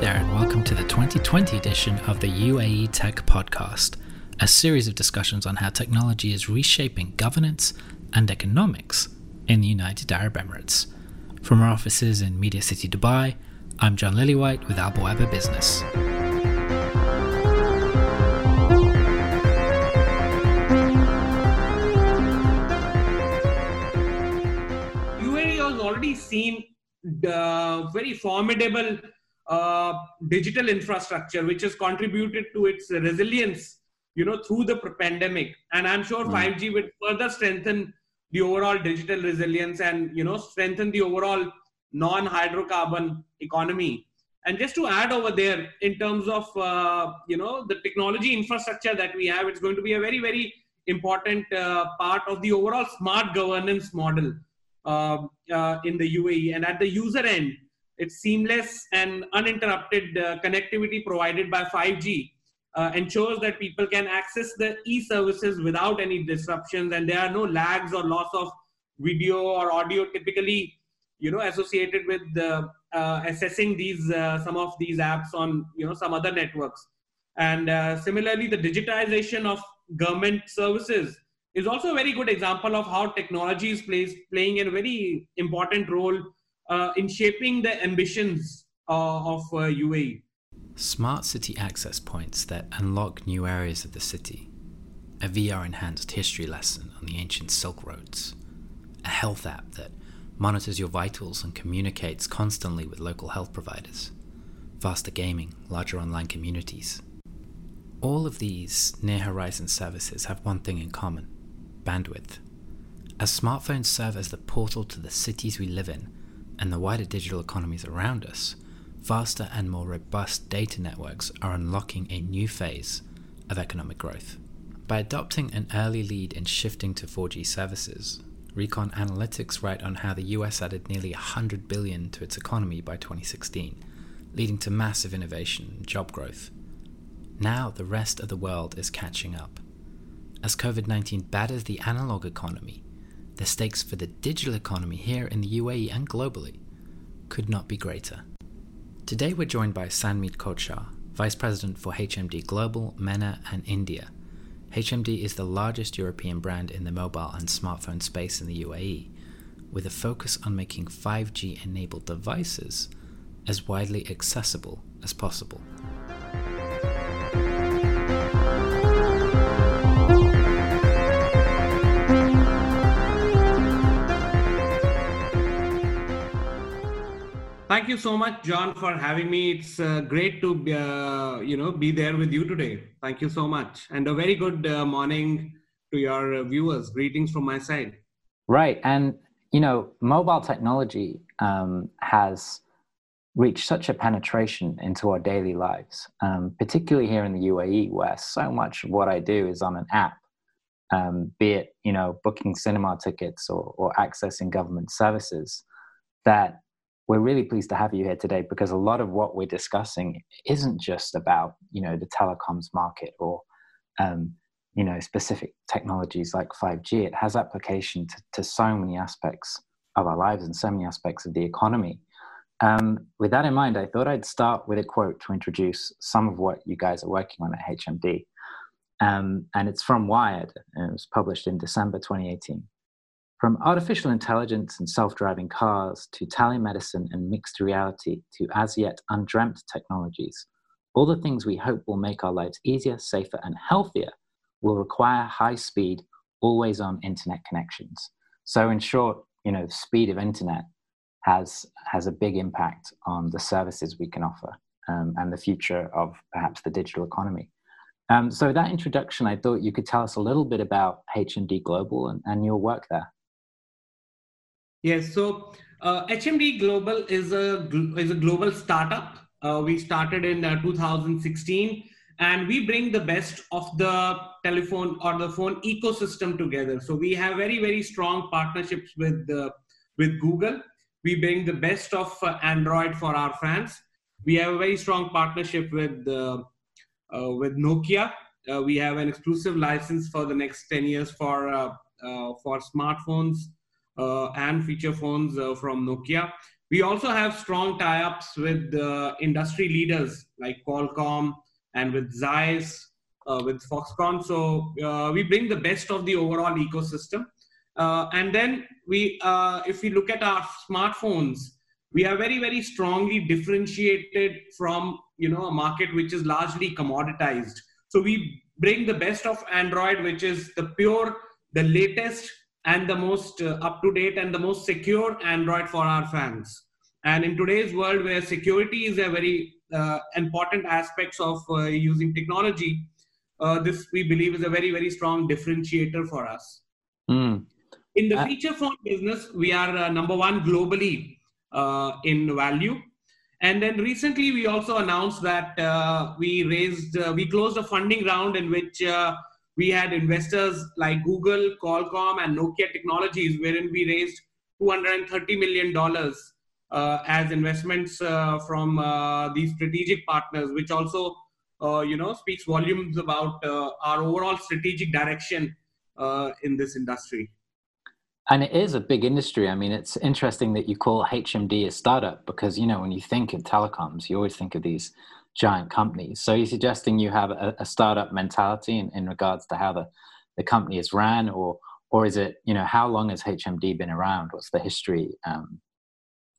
there, and welcome to the 2020 edition of the UAE Tech Podcast, a series of discussions on how technology is reshaping governance and economics in the United Arab Emirates. From our offices in Media City, Dubai, I'm John Lillywhite with Al Bawaba Business. UAE has already seen the very formidable uh, digital infrastructure, which has contributed to its resilience, you know, through the pandemic. And I'm sure mm. 5G will further strengthen the overall digital resilience and, you know, strengthen the overall non-hydrocarbon economy. And just to add over there, in terms of, uh, you know, the technology infrastructure that we have, it's going to be a very, very important uh, part of the overall smart governance model uh, uh in the UAE. And at the user end, it's seamless and uninterrupted uh, connectivity provided by 5G uh, ensures that people can access the e-services without any disruptions and there are no lags or loss of video or audio typically you know associated with uh, assessing these uh, some of these apps on you know some other networks. And uh, similarly the digitization of government services is also a very good example of how technology is plays, playing a very important role uh, in shaping the ambitions uh, of uh, UAE. Smart city access points that unlock new areas of the city, a VR enhanced history lesson on the ancient Silk Roads, a health app that monitors your vitals and communicates constantly with local health providers, faster gaming, larger online communities. All of these near horizon services have one thing in common bandwidth. As smartphones serve as the portal to the cities we live in, and the wider digital economies around us, faster and more robust data networks are unlocking a new phase of economic growth. By adopting an early lead in shifting to 4G services, Recon Analytics write on how the US added nearly 100 billion to its economy by 2016, leading to massive innovation and job growth. Now the rest of the world is catching up. As COVID 19 batters the analog economy, the stakes for the digital economy here in the UAE and globally could not be greater. Today we're joined by Sanmeet Kochhar, Vice President for HMD Global, MENA, and India. HMD is the largest European brand in the mobile and smartphone space in the UAE, with a focus on making 5G enabled devices as widely accessible as possible. Thank you so much, John, for having me. It's uh, great to uh, you know be there with you today. Thank you so much, and a very good uh, morning to your viewers. Greetings from my side. Right, and you know, mobile technology um, has reached such a penetration into our daily lives, um, particularly here in the UAE, where so much of what I do is on an app. Um, be it you know booking cinema tickets or, or accessing government services, that we're really pleased to have you here today because a lot of what we're discussing isn't just about you know the telecoms market or um, you know specific technologies like 5G. It has application to, to so many aspects of our lives and so many aspects of the economy. Um, with that in mind, I thought I'd start with a quote to introduce some of what you guys are working on at HMD. Um, and it's from Wired, and it was published in December 2018. From artificial intelligence and self driving cars to telemedicine and mixed reality to as yet undreamt technologies, all the things we hope will make our lives easier, safer, and healthier will require high speed, always on internet connections. So, in short, you know, the speed of internet has, has a big impact on the services we can offer um, and the future of perhaps the digital economy. Um, so, that introduction, I thought you could tell us a little bit about HMD Global and, and your work there. Yes, so uh, HMD Global is a is a global startup. Uh, we started in uh, 2016, and we bring the best of the telephone or the phone ecosystem together. So we have very very strong partnerships with with Google. We bring the best of uh, Android for our fans. We have a very strong partnership with uh, uh, with Nokia. we have an exclusive license for the next 10 years for for smartphones uh, and feature phones uh, from Nokia. We also have strong tie-ups with uh, industry leaders like Qualcomm and with Zeiss, uh, with Foxconn. So uh, we bring the best of the overall ecosystem. Uh, and then we, uh, if we look at our smartphones, we are very, very strongly differentiated from you know a market which is largely commoditized. So we bring the best of Android, which is the pure, the latest and the most uh, up to date and the most secure Android for our fans. And in today's world, where security is a very uh, important aspects of uh, using technology, uh, this we believe is a very very strong differentiator for us. Mm. In the uh, feature phone business, we are uh, number one globally in value. And then recently, we also announced that we raised, we closed a funding round in which we had investors like Google, Qualcomm, and Nokia Technologies, wherein we raised $230 million uh, as investments uh, from uh, these strategic partners, which also, uh, you know, speaks volumes about uh, our overall strategic direction uh, in this industry. And it is a big industry. I mean, it's interesting that you call HMD a startup because, you know, when you think of telecoms, you always think of these giant companies. So you're suggesting you have a, a startup mentality in, in regards to how the, the company is ran or or is it, you know, how long has HMD been around? What's the history um,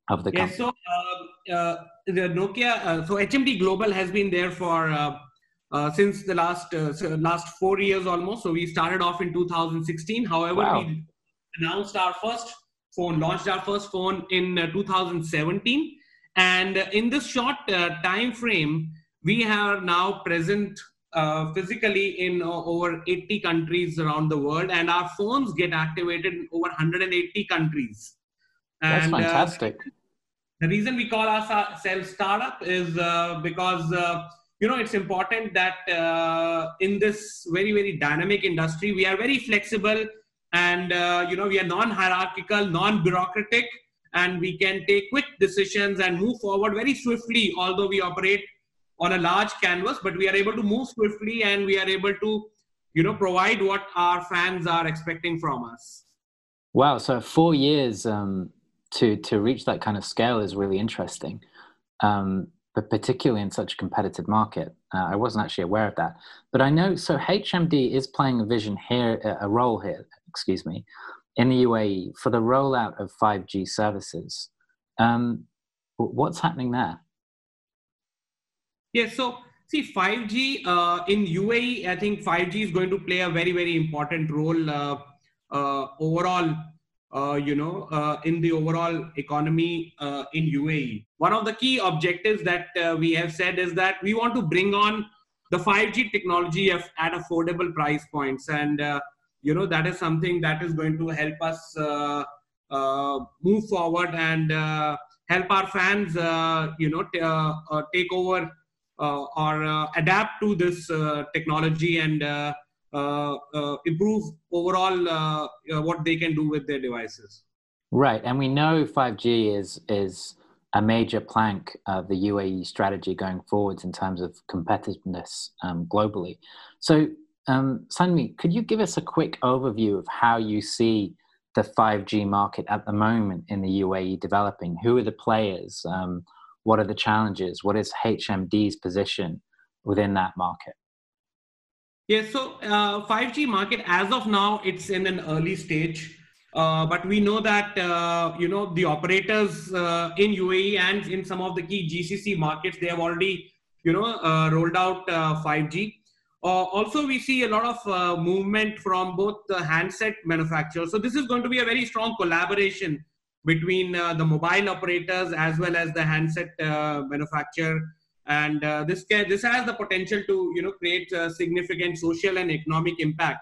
of the company? Yeah, so uh, uh, the Nokia, uh, so HMD Global has been there for uh, uh, since the last uh, last four years almost. So we started off in 2016. However, wow. we announced our first phone, launched our first phone in 2017 and in this short uh, time frame, we are now present uh, physically in uh, over 80 countries around the world, and our phones get activated in over 180 countries. That's and, uh, fantastic. the reason we call ourselves startup is uh, because uh, you know it's important that in this very very dynamic industry, we are very flexible, and you know we are non-hierarchical, non-bureaucratic and we can take quick decisions and move forward very swiftly although we operate on a large canvas but we are able to move swiftly and we are able to you know provide what our fans are expecting from us. Wow. So four years um, to to reach that kind of scale is really interesting um, but particularly in such a competitive market. Uh, i wasn't actually aware of that. But i know so hmd is playing a vision here a role here excuse me in the UAE for the rollout of 5G services. Um, what's happening there? Yes, so see 5G uh, in UAE, I think 5G is going to play a very, very important role uh, uh, overall, uh, you know, uh, in the overall economy uh, in UAE. One of the key objectives that we have said is that we want to bring on the 5G technology at affordable price points. And you know that is something that is going to help us uh, uh, move forward and uh, help our fans uh, you know t- uh, uh, take over or adapt to this technology and improve overall what they can do with their devices right and we know 5g is is a major plank of the UAE strategy going forwards in terms of competitiveness um, globally. So, um, Sanmeet, could you give us a quick overview of how you see the 5G market at the moment in the UAE developing? Who are the players? Um, what are the challenges? What is HMD's position within that market? Yeah, so uh, 5G market as of now it's in an early stage, uh, but we know that uh, you know the operators uh, in UAE and in some of the key GCC markets they have already you know uh, rolled out 5G. Uh, uh, also, we see a lot of uh, movement from both the handset manufacturers. So this is going to be a very strong collaboration between uh, the mobile operators as well as the handset uh, manufacturer. And uh, this can, this has the potential to you know create significant social and economic impact.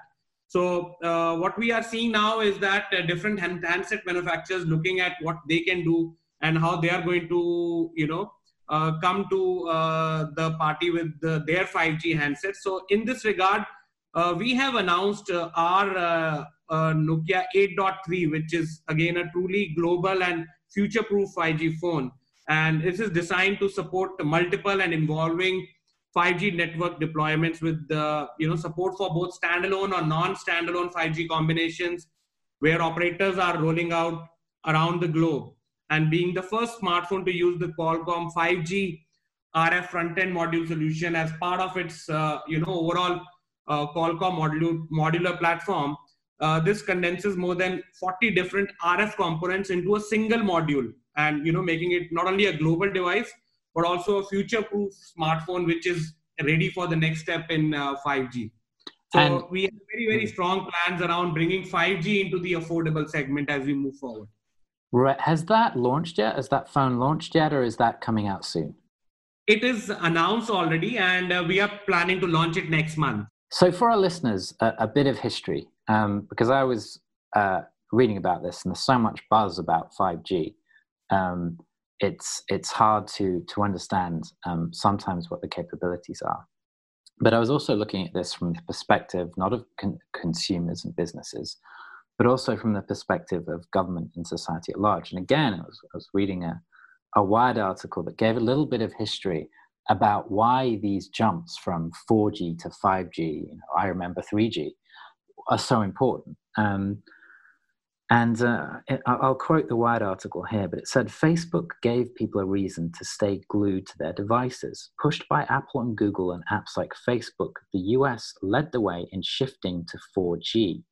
So uh, what we are seeing now is that different handset manufacturers looking at what they can do and how they are going to you know uh, come to uh, the party with the, their 5G handsets. So in this regard, uh, we have announced uh, our uh, Nokia 8.3, which is again a truly global and future-proof 5G phone. And this is designed to support multiple and involving 5G network deployments with the you know support for both standalone or non-standalone 5G combinations, where operators are rolling out around the globe. And being the first smartphone to use the Qualcomm 5G RF front-end module solution as part of its uh, you know overall uh, Qualcomm modular, modular platform. Uh, this condenses more than 40 different RF components into a single module, and you know making it not only a global device but also a future-proof smartphone which is ready for the next step in 5G. Uh, so and, we have very very strong plans around bringing 5G into the affordable segment as we move forward. Right. Has that launched yet? Has that phone launched yet, or is that coming out soon? It is announced already, and uh, we are planning to launch it next month. So, for our listeners, a, a bit of history, um, because I was uh, reading about this, and there's so much buzz about 5G. Um, it's it's hard to to understand um, sometimes what the capabilities are. But I was also looking at this from the perspective not of con- consumers and businesses, but also from the perspective of government and society at large. And again, I was, I was reading a, a Wired article that gave a little bit of history about why these jumps from 4G to 5G, you know, I remember 3G, are so important. Um, and uh, I'll quote the Wired article here, but it said Facebook gave people a reason to stay glued to their devices. Pushed by Apple and Google and apps like Facebook, the US led the way in shifting to 4G,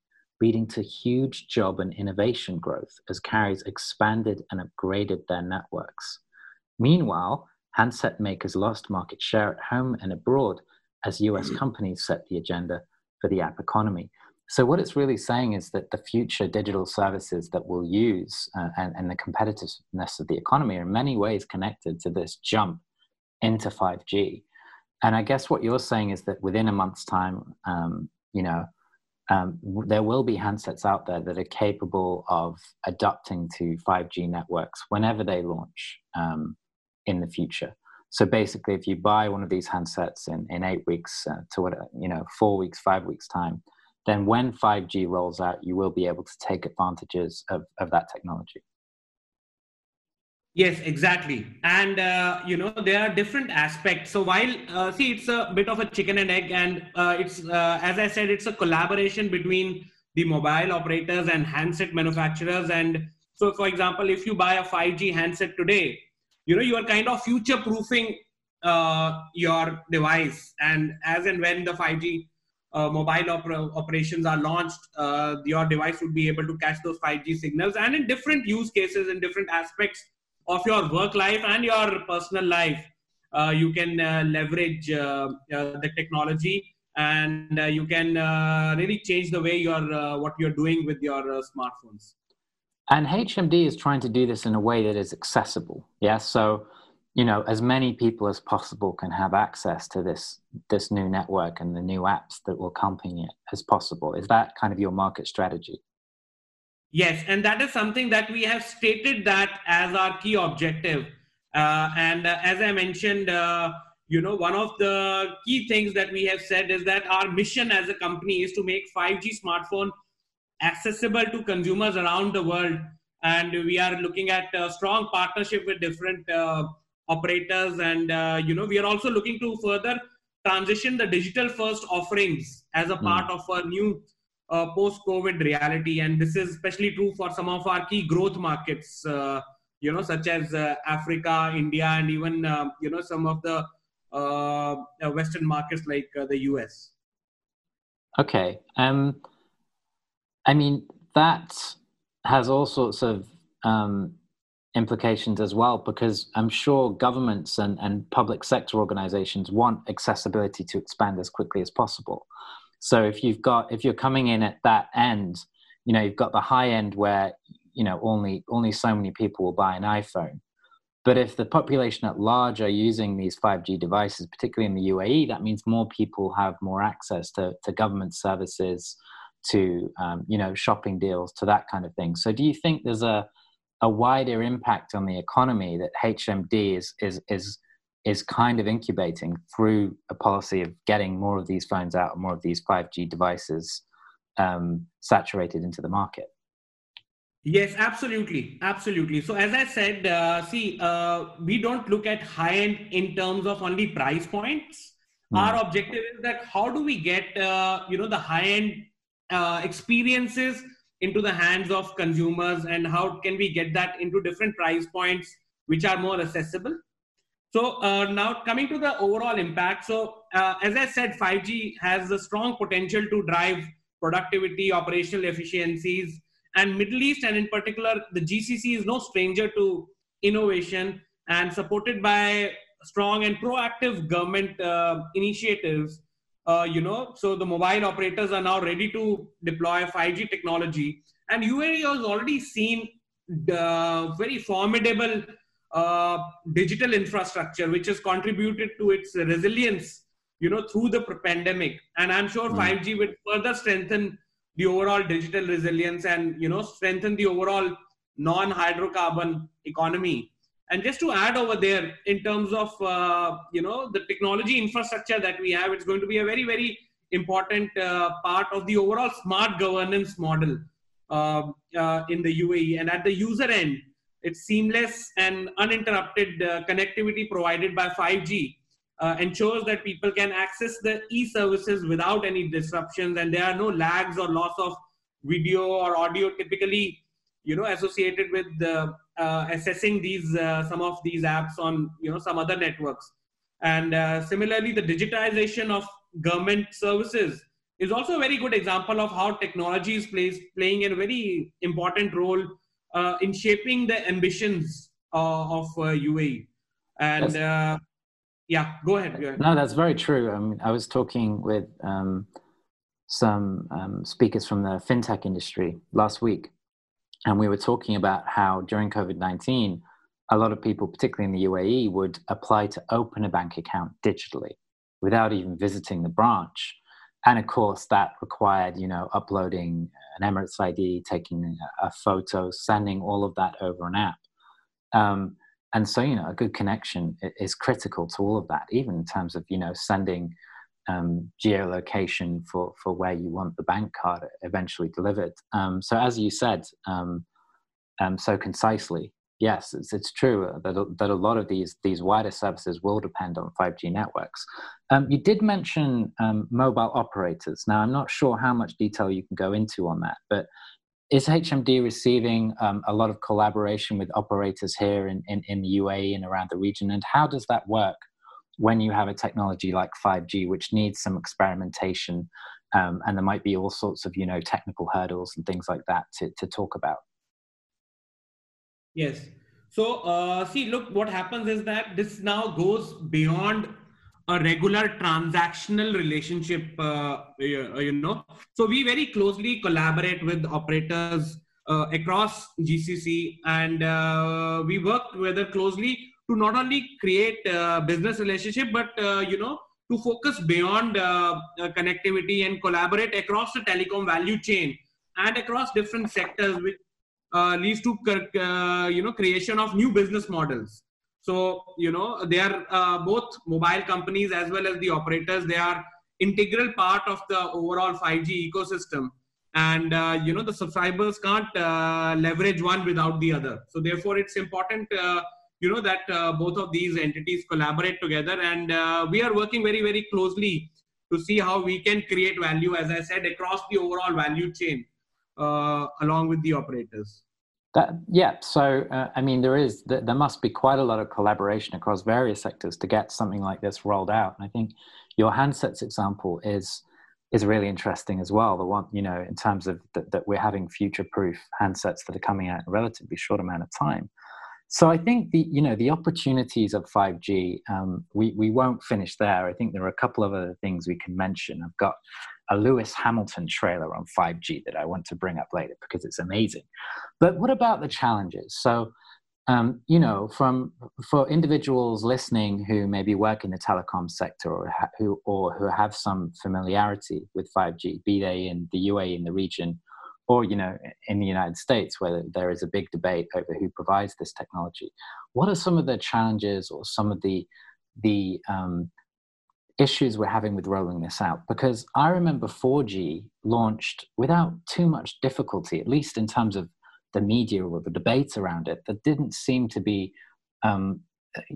leading to huge job and innovation growth as carriers expanded and upgraded their networks. Meanwhile, handset makers lost market share at home and abroad as US companies set the agenda for the app economy. So, what it's really saying is that the future digital services that we'll use uh, and, and the competitiveness of the economy are in many ways connected to this jump into 5G. And I guess what you're saying is that within a month's time, um, you know, um, there will be handsets out there that are capable of adapting to 5G networks whenever they launch um, in the future. So basically, if you buy one of these handsets in, in eight weeks uh, to what you know, four weeks, five weeks time, then when 5G rolls out, you will be able to take advantages of, of that technology. Yes, exactly. And, uh, you know, there are different aspects. So while, uh, see, it's a bit of a chicken and egg, and uh, it's, uh, as I said, it's a collaboration between the mobile operators and handset manufacturers. And so, for example, if you buy a 5G handset today, you know, you are kind of future proofing uh, your device. And as and when the 5G uh, mobile oper- operations are launched, your device would be able to catch those 5G signals. And in different use cases, in different aspects of your work life and your personal life, uh, you can uh, leverage uh, uh, the technology and you can really change the way you're what you're doing with your smartphones. And HMD is trying to do this in a way that is accessible. Yeah, so you know as many people as possible can have access to this this new network and the new apps that will accompany it as possible is that kind of your market strategy yes and that is something that we have stated that as our key objective. Uh, and uh, as i mentioned uh, you know one of the key things that we have said is that our mission as a company is to make 5g smartphone accessible to consumers around the world. And we are looking at a strong partnership with different uh, operators. And uh, you know we are also looking to further transition the digital first offerings as a part mm. of our new uh, post covid reality and this is especially true for some of our key growth markets uh, you know such as uh, africa india and even uh, you know some of the uh, western markets like the us okay um i mean that has all sorts of um implications as well because i'm sure governments and, and public sector organizations want accessibility to expand as quickly as possible so if you've got if you're coming in at that end you know you've got the high end where you know only only so many people will buy an iphone. But if the population at large are using these 5g devices particularly in the uae that means more people have more access to, to government services to um, you know shopping deals to that kind of thing. So do you think there's a a wider impact on the economy that HMD is is is is kind of incubating through a policy of getting more of these phones out, and more of these 5G devices um, saturated into the market. Yes, absolutely, absolutely. So as I said, uh, see, uh, we don't look at high end in terms of only price points. Mm. Our objective is that how do we get uh, you know the high end uh, experiences into the hands of consumers and how can we get that into different price points which are more accessible so uh, now coming to the overall impact so uh, as i said 5g has a strong potential to drive productivity operational efficiencies and middle east and in particular the gcc is no stranger to innovation and supported by strong and proactive government uh, initiatives uh, you know, so the mobile operators are now ready to deploy 5G technology. And UAE has already seen the very formidable uh, digital infrastructure, which has contributed to its resilience, you know, through the pandemic. And I'm sure mm. 5G will further strengthen the overall digital resilience and, you know, strengthen the overall non-hydrocarbon economy and just to add over there, in terms of uh, you know the technology infrastructure that we have, it's going to be a very very important uh, part of the overall smart governance model uh, uh in the UAE. And at the user end, it's seamless and uninterrupted uh, connectivity provided by 5G uh, ensures that people can access the e-services without any disruptions, and there are no lags or loss of video or audio typically you know associated with uh, assessing these uh, some of these apps on you know some other networks. And uh, similarly the digitization of government services is also a very good example of how technology is plays, playing a very important role uh, in shaping the ambitions uh, of UAE and yeah go ahead, go ahead, no that's very true. I, mean, I was talking with um, some um, speakers from the fintech industry last week and we were talking about how during COVID 19, a lot of people, particularly in the UAE, would apply to open a bank account digitally without even visiting the branch. And of course, that required, you know, uploading an Emirates ID, taking a, photo, sending all of that over an app. Um, and so, you know, a good connection is critical to all of that, even in terms of, you know, sending um, geolocation for, for where you want the bank card eventually delivered. Um, so as you said, um, um so concisely, yes, it's, it's true that, that a lot of these, these wider services will depend on 5G networks. Um, you did mention um, mobile operators. Now, I'm not sure how much detail you can go into on that, but is HMD receiving a lot of collaboration with operators here in, in, in the UAE and around the region? And how does that work? when you have a technology like 5G, which needs some experimentation, um, and there might be all sorts of you know technical hurdles and things like that to, to talk about. Yes. So uh, see, look, what happens is that this now goes beyond a regular transactional relationship. Uh, you know, so we very closely collaborate with operators uh, across GCC, and uh, we work together closely to not only create uh, business relationship but uh, you know to focus beyond uh, uh, connectivity and collaborate across the telecom value chain and across different sectors which uh, leads to uh, you know creation of new business models. So you know they are both mobile companies as well as the operators they are integral part of the overall 5g ecosystem. And you know the subscribers can't leverage one without the other. So therefore it's important you know that uh, both of these entities collaborate together. And uh, we are working very very closely to see how we can create value as i said across the overall value chain uh, along with the operators that, yeah so uh, i mean there is there must be quite a lot of collaboration across various sectors to get something like this rolled out and i think your handsets example is is really interesting as well the one you know in terms of th- that we're having future proof handsets that are coming out in a relatively short amount of time so I think the you know the opportunities of 5G. Um, we we won't finish there. I think there are a couple of other things we can mention. I've got a Lewis Hamilton trailer on 5G that I want to bring up later because it's amazing. But what about the challenges? So um, you know, from for individuals listening who maybe work in the telecom sector or ha- who or who have some familiarity with 5G, be they in the UAE in the region or you know in the united states where there is a big debate over who provides this technology what are some of the challenges or some of the the um, issues we're having with rolling this out because i remember 4g launched without too much difficulty at least in terms of the media or the debates around it there didn't seem to be um,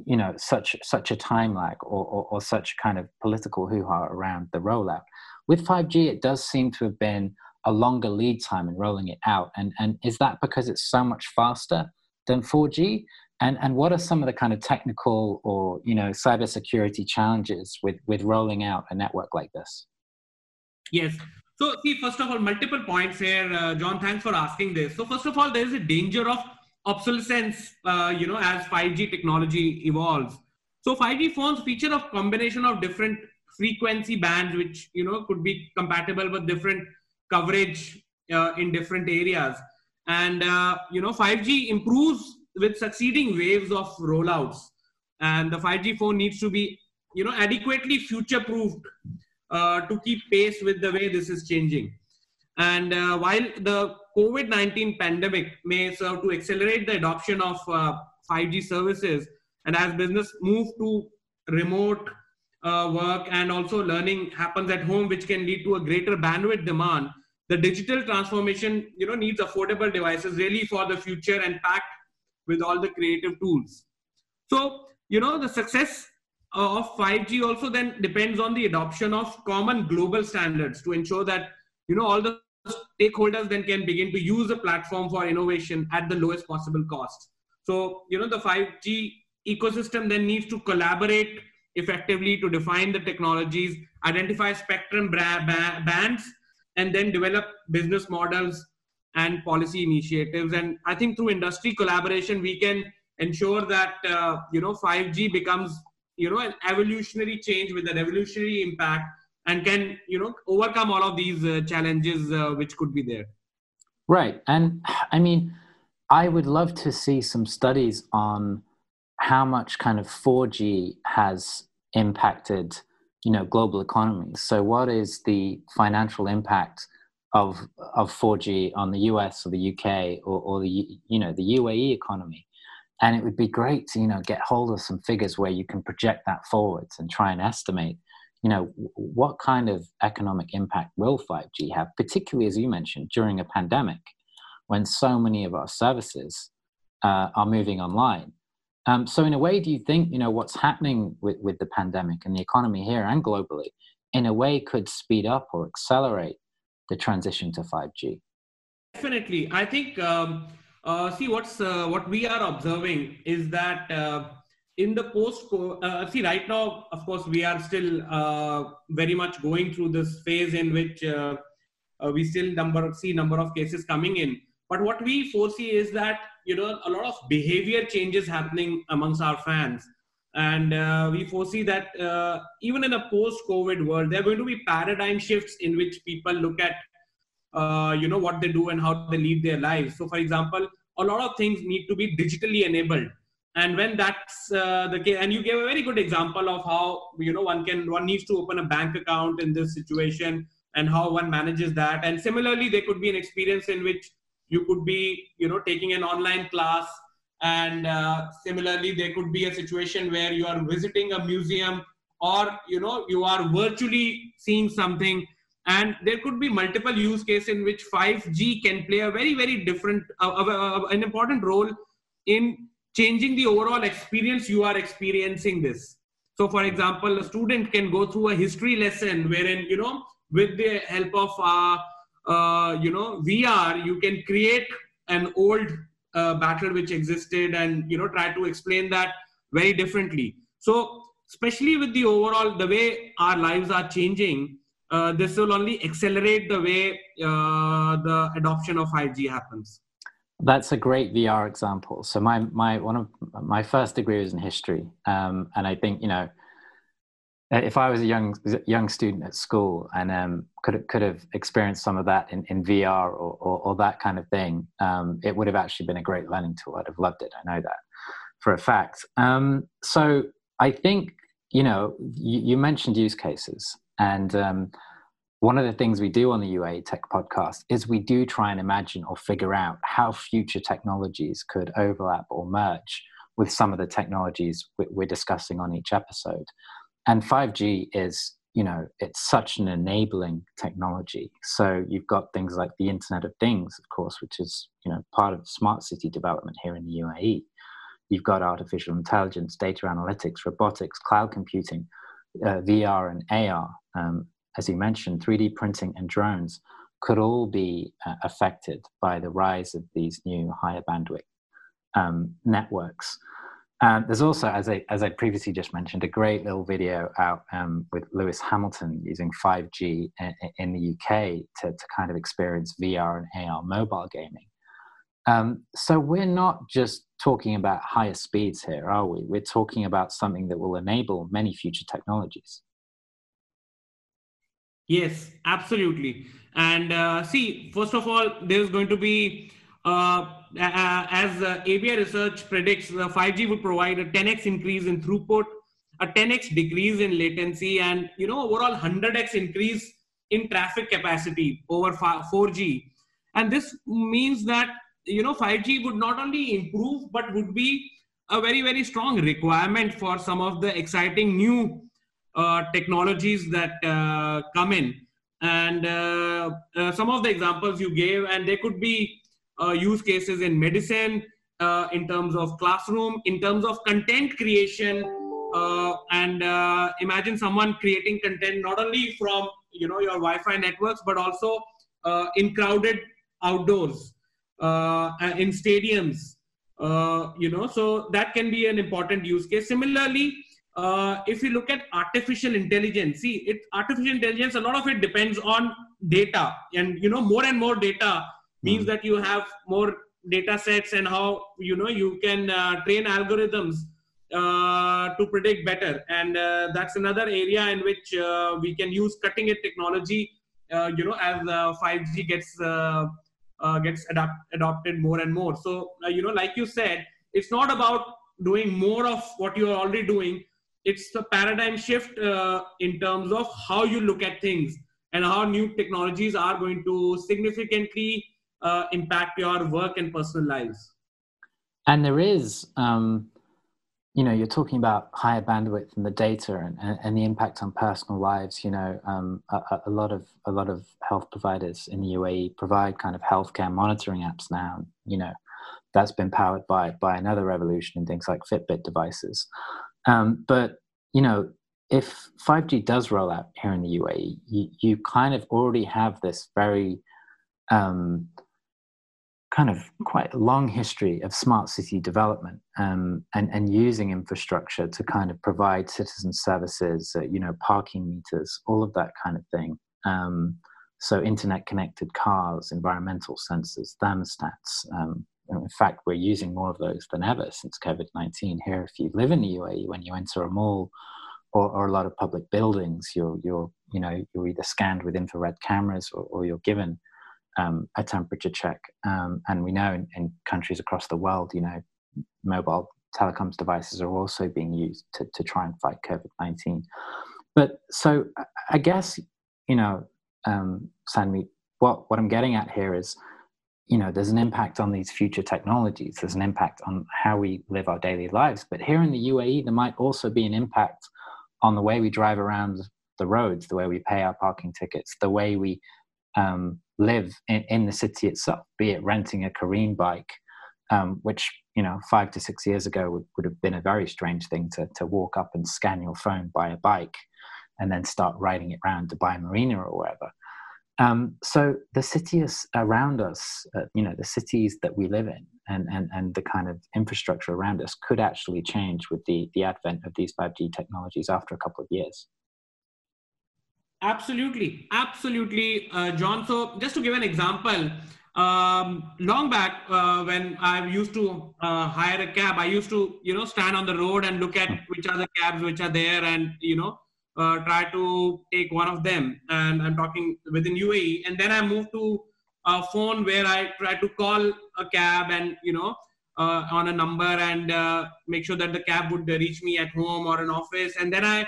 you know such such a time lag or, or, or such kind of political hoo-ha around the rollout with 5g it does seem to have been a longer lead time in rolling it out? And, and is that because it's so much faster than 4G? And, and what are some of the kind of technical or you know cybersecurity challenges with, with rolling out a network like this? Yes. So see, first of all, multiple points here, uh, John. Thanks for asking this. So first of all, there is a danger of obsolescence, uh, you know, as 5G technology evolves. So 5G phones feature a combination of different frequency bands, which you know could be compatible with different coverage uh, in different areas. And uh, you know, 5G improves with succeeding waves of rollouts, and the 5G phone needs to be you know adequately future-proofed uh, to keep pace with the way this is changing. And uh, while the COVID 19 pandemic may serve to accelerate the adoption of uh, 5G services, and as business move to remote uh, work and also learning happens at home, which can lead to a greater bandwidth demand, the digital transformation you know needs affordable devices really for the future and packed with all the creative tools. So you know the success uh, of 5G also then depends on the adoption of common global standards to ensure that you know all the stakeholders then can begin to use the platform for innovation at the lowest possible cost. So you know the 5G ecosystem then needs to collaborate effectively to define the technologies, identify spectrum bands, and then develop business models and policy initiatives. And I think through industry collaboration, we can ensure that uh, you know 5G becomes you know an evolutionary change with a revolutionary impact and can you know overcome all of these uh, challenges uh, which could be there. Right. And i mean i would love to see some studies on how much kind of 4g has impacted you know global economies. So what is the financial impact of of 4g on the us or the uk or, or the you know the uae economy. And it would be great to you know get hold of some figures where you can project that forwards and try and estimate you know what kind of economic impact will 5g have particularly as you mentioned during a pandemic when so many of our services uh, are moving online. Um, so in a way do you think you know what's happening with, with the pandemic and the economy here and globally in a way could speed up or accelerate the transition to 5g definitely. I think um uh, see, what's uh, what we are observing is that uh, in the post, uh, see, right now, of course, we are still uh, very much going through this phase in which uh, we still number see number of cases coming in. But what we foresee is that you know a lot of behavior changes happening amongst our fans, and we foresee that even in a post-COVID world, there are going to be paradigm shifts in which people look at uh, you know what they do and how they lead their lives. So for example a lot of things need to be digitally enabled. And when that's uh, the case and you gave a very good example of how you know one can one needs to open a bank account in this situation and how one manages that. And similarly there could be an experience in which you could be you know taking an online class and uh, similarly there could be a situation where you are visiting a museum or you know you are virtually seeing something. And there could be multiple use cases in which 5g can play a very very different uh, uh, an important role in changing the overall experience you are experiencing this. So for example a student can go through a history lesson wherein you know with the help of uh, uh, you know vr you can create an old uh, battle which existed and you know try to explain that very differently so especially with the overall the way our lives are changing uh, this will only accelerate the way uh, the adoption of 5G happens. That's a great VR example. So my my one of my first degree was in history, um, and I think you know if I was a young young student at school and um, could could have experienced some of that in, in VR or, or, or that kind of thing, um, it would have actually been a great learning tool. I'd have loved it. I know that for a fact. Um, so I think you know you, you mentioned use cases, and um, one of the things we do on the UAE Tech podcast is we do try and imagine or figure out how future technologies could overlap or merge with some of the technologies we're discussing on each episode. And 5G is, you know, it's such an enabling technology. So you've got things like the Internet of Things, of course, which is, you know, part of smart city development here in the UAE. You've got artificial intelligence, data analytics, robotics, cloud computing, uh, VR and AR, um, as you mentioned, 3D printing and drones. could all be uh, affected by the rise of these new higher bandwidth um, networks. Um, there's also, as I, as I previously just mentioned, a great little video out um, with Lewis Hamilton using 5G in, the UK to, to kind of experience VR and AR mobile gaming. Um, so we're not just talking about higher speeds here, are we? We're talking about something that will enable many future technologies. Yes, absolutely. And uh, see, first of all, there's going to be, as uh, ABI research predicts, the 5G would provide a 10x increase in throughput, a 10x decrease in latency, and you know overall 100x increase in traffic capacity over 4G. And this means that you know 5G would not only improve but would be a very very strong requirement for some of the exciting new uh, technologies that uh, come in and uh, uh, some of the examples you gave and there could be uh, use cases in medicine uh, in terms of classroom in terms of content creation and imagine someone creating content not only from you know your wi-fi networks but also in crowded outdoors uh, in stadiums uh, you know so that can be an important use case. Similarly uh, if you look at artificial intelligence see it artificial intelligence a lot of it depends on data and you know more and more data means mm. that you have more data sets and how you know you can uh, train algorithms uh, to predict better and uh, that's another area in which we can use cutting edge technology you know as 5g gets uh, gets adapt, adopted more and more. So, uh, you know, like you said, it's not about doing more of what you're already doing. It's the paradigm shift uh, in terms of how you look at things and how new technologies are going to significantly uh, impact your work and personal lives. And there is um, you know you're talking about higher bandwidth and the data and, and, and the impact on personal lives you know um, a, a, lot of a lot of health providers in the uae provide kind of healthcare monitoring apps now you know that's been powered by by another revolution in things like fitbit devices um, but you know if 5g does roll out here in the uae you, you kind of already have this very um, kind of quite a long history of smart city development um, and, and using infrastructure to kind of provide citizen services, uh, you know, parking meters, all of that kind of thing. Um, so internet connected cars, environmental sensors, thermostats. Um, in fact, we're using more of those than ever since COVID-19 here. If you live in the UAE, when you enter a mall or, or a lot of public buildings, you're, you're, you know, you're either scanned with infrared cameras or, or you're given um, a temperature check. Um, and we know in, in, countries across the world, you know, mobile telecoms devices are also being used to, to try and fight COVID 19. But so I guess, you know, um, what, what I'm getting at here is, you know, there's an impact on these future technologies, there's an impact on how we live our daily lives. But here in the UAE, there might also be an impact on the way we drive around the roads, the way we pay our parking tickets, the way we um, live in, in, the city itself, be it renting a Careem bike, um, which you know five to six years ago would, would have been a very strange thing to, to walk up and scan your phone, buy a bike, and then start riding it around Dubai Marina or wherever. Um, so the cities around us, uh, you know, the cities that we live in and, and, and the kind of infrastructure around us could actually change with the, the advent of these 5G technologies after a couple of years. Absolutely, absolutely, uh, John. So, just to give an example, um, long back uh, when I used to uh, hire a cab, I used to, you know, stand on the road and look at which are the cabs which are there, and you know, uh, try to take one of them. And I'm talking within UAE, and then I moved to a phone where I try to call a cab and you know. Uh, on a number and uh, make sure that the cab would reach me at home or an office and then i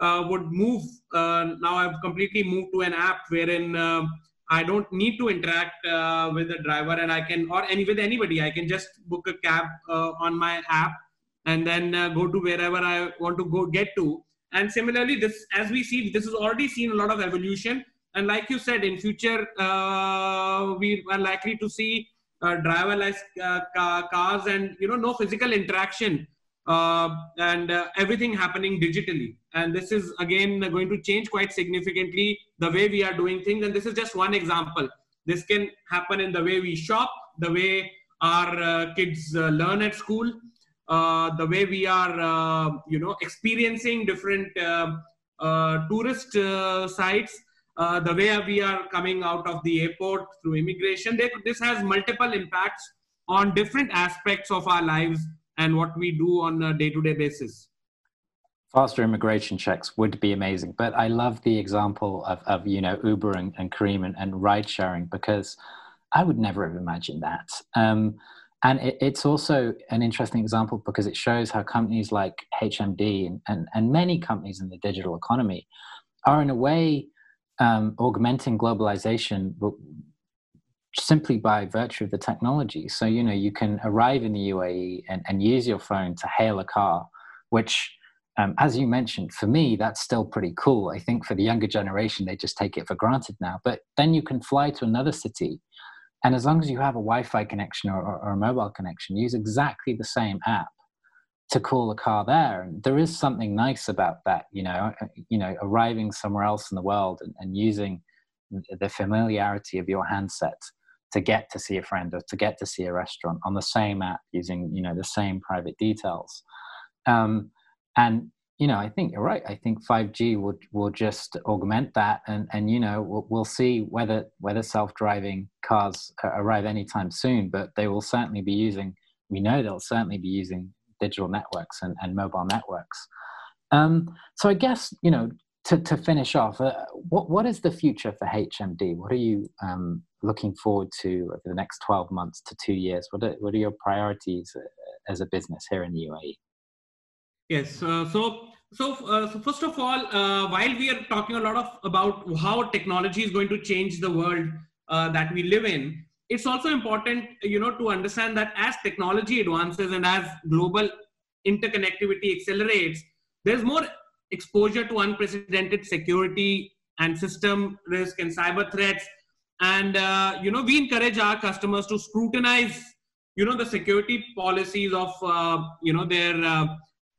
uh, would move. Uh, now I've completely moved to an app wherein uh, I don't need to interact uh, with the driver, and I can or any with anybody. I can just book a cab uh, on my app and then uh, go to wherever I want to go get to. And similarly, this as we see, this has already seen a lot of evolution. And like you said, in future we are likely to see driverless cars and you know no physical interaction uh, and uh, everything happening digitally. And this is again going to change quite significantly the way we are doing things. And this is just one example. This can happen in the way we shop, the way our uh, kids uh, learn at school, uh, the way we are, uh, you know, experiencing different tourist sites. the way we are coming out of the airport through immigration, this has multiple impacts on different aspects of our lives and what we do on a day-to-day basis. Faster immigration checks would be amazing but i love the example of, of you know uber and, and Careem and, and ride sharing because i would never have imagined that. Um, and it, it's also an interesting example because it shows how companies like hmd and, and, and many companies in the digital economy are in a way um, augmenting globalization simply by virtue of the technology. So, you know, you can arrive in the UAE and, and use your phone to hail a car, which, um, as you mentioned, for me, that's still pretty cool. I think for the younger generation, they just take it for granted now. But then you can fly to another city. And as long as you have a Wi Fi connection or, or, or a mobile connection, use exactly the same app to call a car there. And there is something nice about that, you know, uh, you know, arriving somewhere else in the world and, and using the familiarity of your handset to get to see a friend or to get to see a restaurant on the same app using you know the same private details. Um, and you know i think you're right. I think 5g will will just augment that and and you know we'll, we'll see whether whether self-driving cars arrive anytime soon but they will certainly be using we know they'll certainly be using digital networks and, and mobile networks. Um, so i guess you know to, to finish off, uh, what, what is the future for HMD? What are you um, looking forward to over the next 12 months to two years? What are, what are your priorities uh, as a business here in the UAE? Yes, uh, so so, uh, so first of all, uh, while we are talking a lot of about how technology is going to change the world uh, that we live in, it's also important, you know, to understand that as technology advances and as global interconnectivity accelerates, there's more exposure to unprecedented security and system risk and cyber threats. And uh, you know we encourage our customers to scrutinize you know the security policies of uh, you know their uh,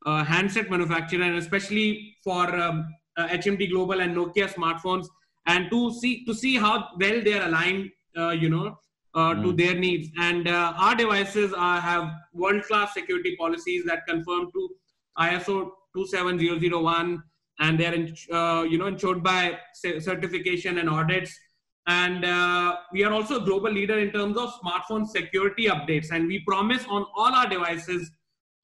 uh handset manufacturer and especially for um, hmd uh, global and nokia smartphones and to see to see how well they are aligned uh, you know to their needs. And our devices are, have world class security policies that conform to iso 27001 and they're in, uh, you know ensured by certification and audits. And uh, we are also a global leader in terms of smartphone security updates and we promise on all our devices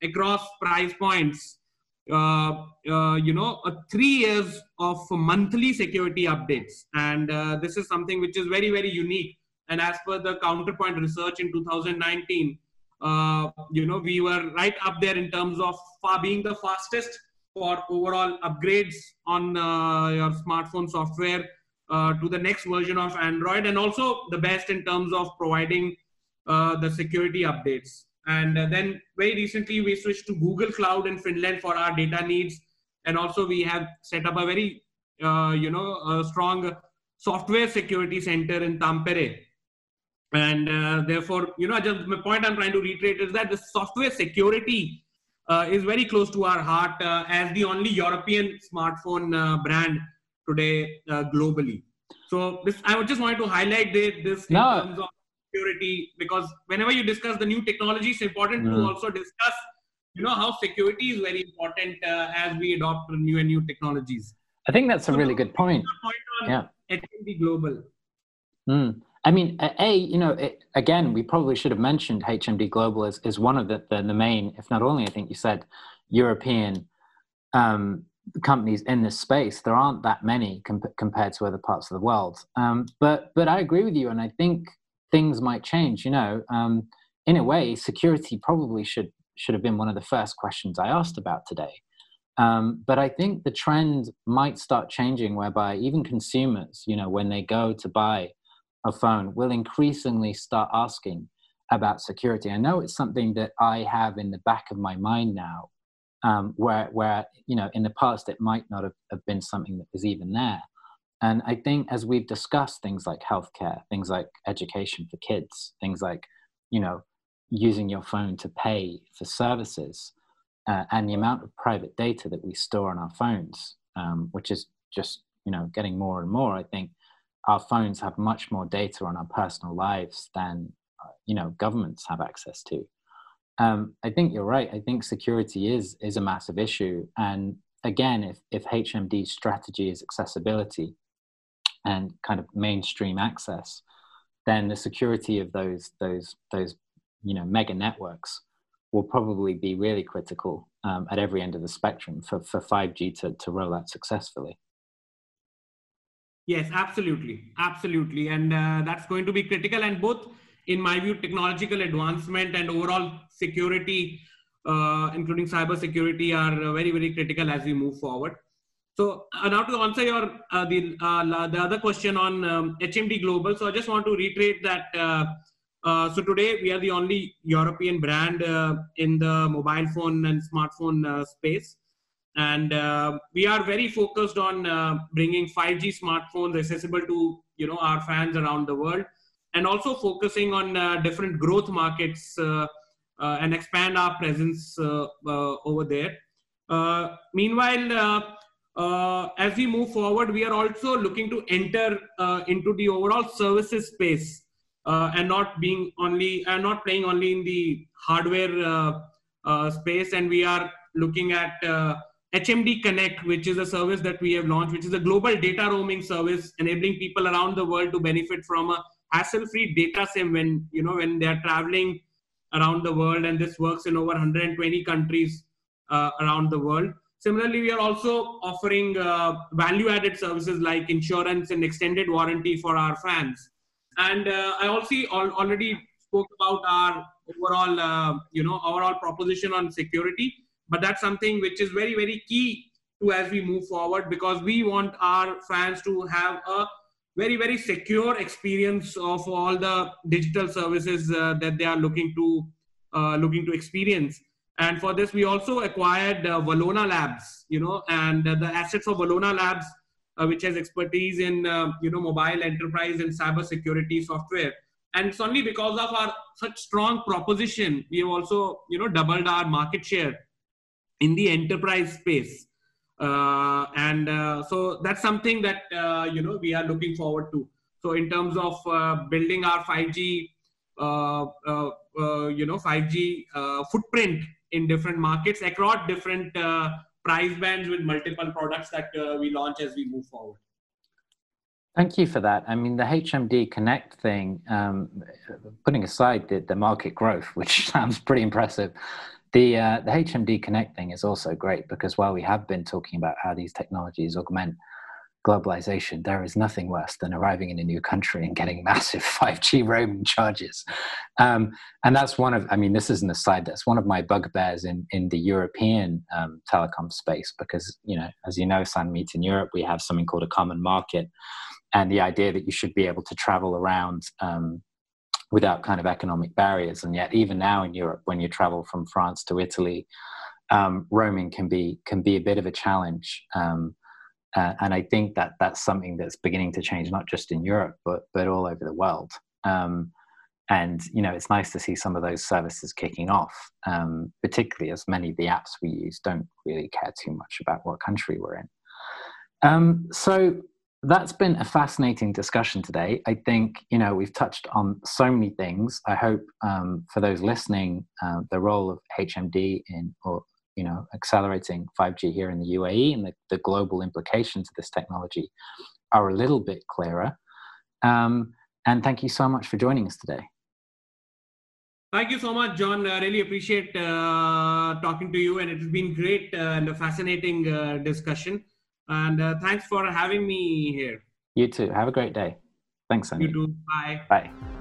across price points uh, uh, you know three years of monthly security updates. And uh, this is something which is very very unique. And as per the counterpoint research in 2019 uh, you know, we were right up there in terms of being the fastest for overall upgrades on uh, your smartphone software uh, to the next version of Android, and also the best in terms of providing uh, the security updates. And uh, then very recently, we switched to Google Cloud in Finland for our data needs, and also we have set up a very, you know, strong software security center in Tampere and uh, therefore you know just my point i'm trying to reiterate is that the software security uh, is very close to our heart uh, as the only european smartphone uh, brand today uh, globally. So this i would just wanted to highlight this in no. terms of security because whenever you discuss the new technology it's important to also discuss you know how security is very important uh, as we adopt new and new technologies. I think that's a so really good point, point yeah. HMD global. Mm. I mean, a you know, it, again, we probably should have mentioned HMD Global as, as one of the, the, the main, if not only, I think you said, European um, companies in this space. There aren't that many comp- compared to other parts of the world. Um, but but I agree with you, and I think things might change. You know, um, in a way, security probably should should have been one of the first questions I asked about today. Um, but I think the trend might start changing, whereby even consumers, you know, when they go to buy a phone will increasingly start asking about security. I know it's something that I have in the back of my mind now, um, where where you know in the past it might not have, have been something that was even there. And I think as we've discussed things like healthcare, things like education for kids, things like you know using your phone to pay for services, uh, and the amount of private data that we store on our phones, um, which is just you know getting more and more. I think our phones have much more data on our personal lives than uh, you know governments have access to. Um, I think you're right. I think security is is a massive issue, and again, if if HMD's strategy is accessibility and kind of mainstream access, then the security of those those those you know mega networks will probably be really critical um, at every end of the spectrum for, for 5G to, to roll out successfully. Yes, absolutely, absolutely, and uh, that's going to be critical. And both, in my view, technological advancement and overall security, uh, including cyber security, are uh, very, very critical as we move forward. So uh, now to answer your uh, the uh, the other question on um, HMD Global, so I just want to reiterate that. so today we are the only European brand in the mobile phone and smartphone space and uh, we are very focused on uh, bringing 5g smartphones accessible to you know our fans around the world and also focusing on uh, different growth markets uh, uh, and expand our presence uh, over there. Meanwhile as we move forward we are also looking to enter into the overall services space and not being only and not playing only in the hardware space. And we are looking at HMD Connect, which is a service that we have launched, which is a global data roaming service, enabling people around the world to benefit from a hassle-free data sim when you know when they are traveling around the world, and this works in over 120 countries uh, around the world. Similarly, we are also offering uh, value-added services like insurance and extended warranty for our fans. And uh, I also al- already spoke about our overall, uh, you know, overall proposition on security but that's something which is very very key to as we move forward because we want our fans to have a very very secure experience of all the digital services uh, that they are looking to uh, looking to experience. And for this we also acquired uh, valona labs you know and the assets of valona labs uh, which has expertise in uh, you know mobile enterprise and cyber security software. And it's only because of our such strong proposition we have also you know doubled our market share in the enterprise space. Uh, and uh, so that's something that uh, you know we are looking forward to. So in terms of uh, building our 5g uh, uh, you know 5g footprint in different markets across different price bands with multiple products that we launch as we move forward. Thank you for that. I mean, the HMD Connect thing, um, putting aside the, the market growth, which sounds pretty impressive, the, uh, the HMD Connect thing is also great because while we have been talking about how these technologies augment globalization, there is nothing worse than arriving in a new country and getting massive 5G roaming charges. Um, and that's one of, I mean, this is an aside, that's one of my bugbears in, in the European um, telecom space because, you know, as you know, Sanmeet, in Europe, we have something called a common market. And the idea that you should be able to travel around um, without kind of economic barriers. And yet, even now in Europe, when you travel from France to Italy, um, roaming can be can be a bit of a challenge. Um, uh, and I think that that's something that's beginning to change, not just in Europe, but but all over the world. Um, and you know, it's nice to see some of those services kicking off, um, particularly as many of the apps we use don't really care too much about what country we're in. Um, so that's been a fascinating discussion today. I think you know we've touched on so many things. I hope um, for those listening, uh, the role of HMD in or you know accelerating 5G here in the UAE and the, the global implications of this technology are a little bit clearer. Um, and thank you so much for joining us today. Thank you so much, John. I really appreciate uh, talking to you, and it's been great uh, and a fascinating uh, discussion. And uh, thanks for having me here. You too. Have a great day. Thanks, Sandy. You too. Bye. Bye.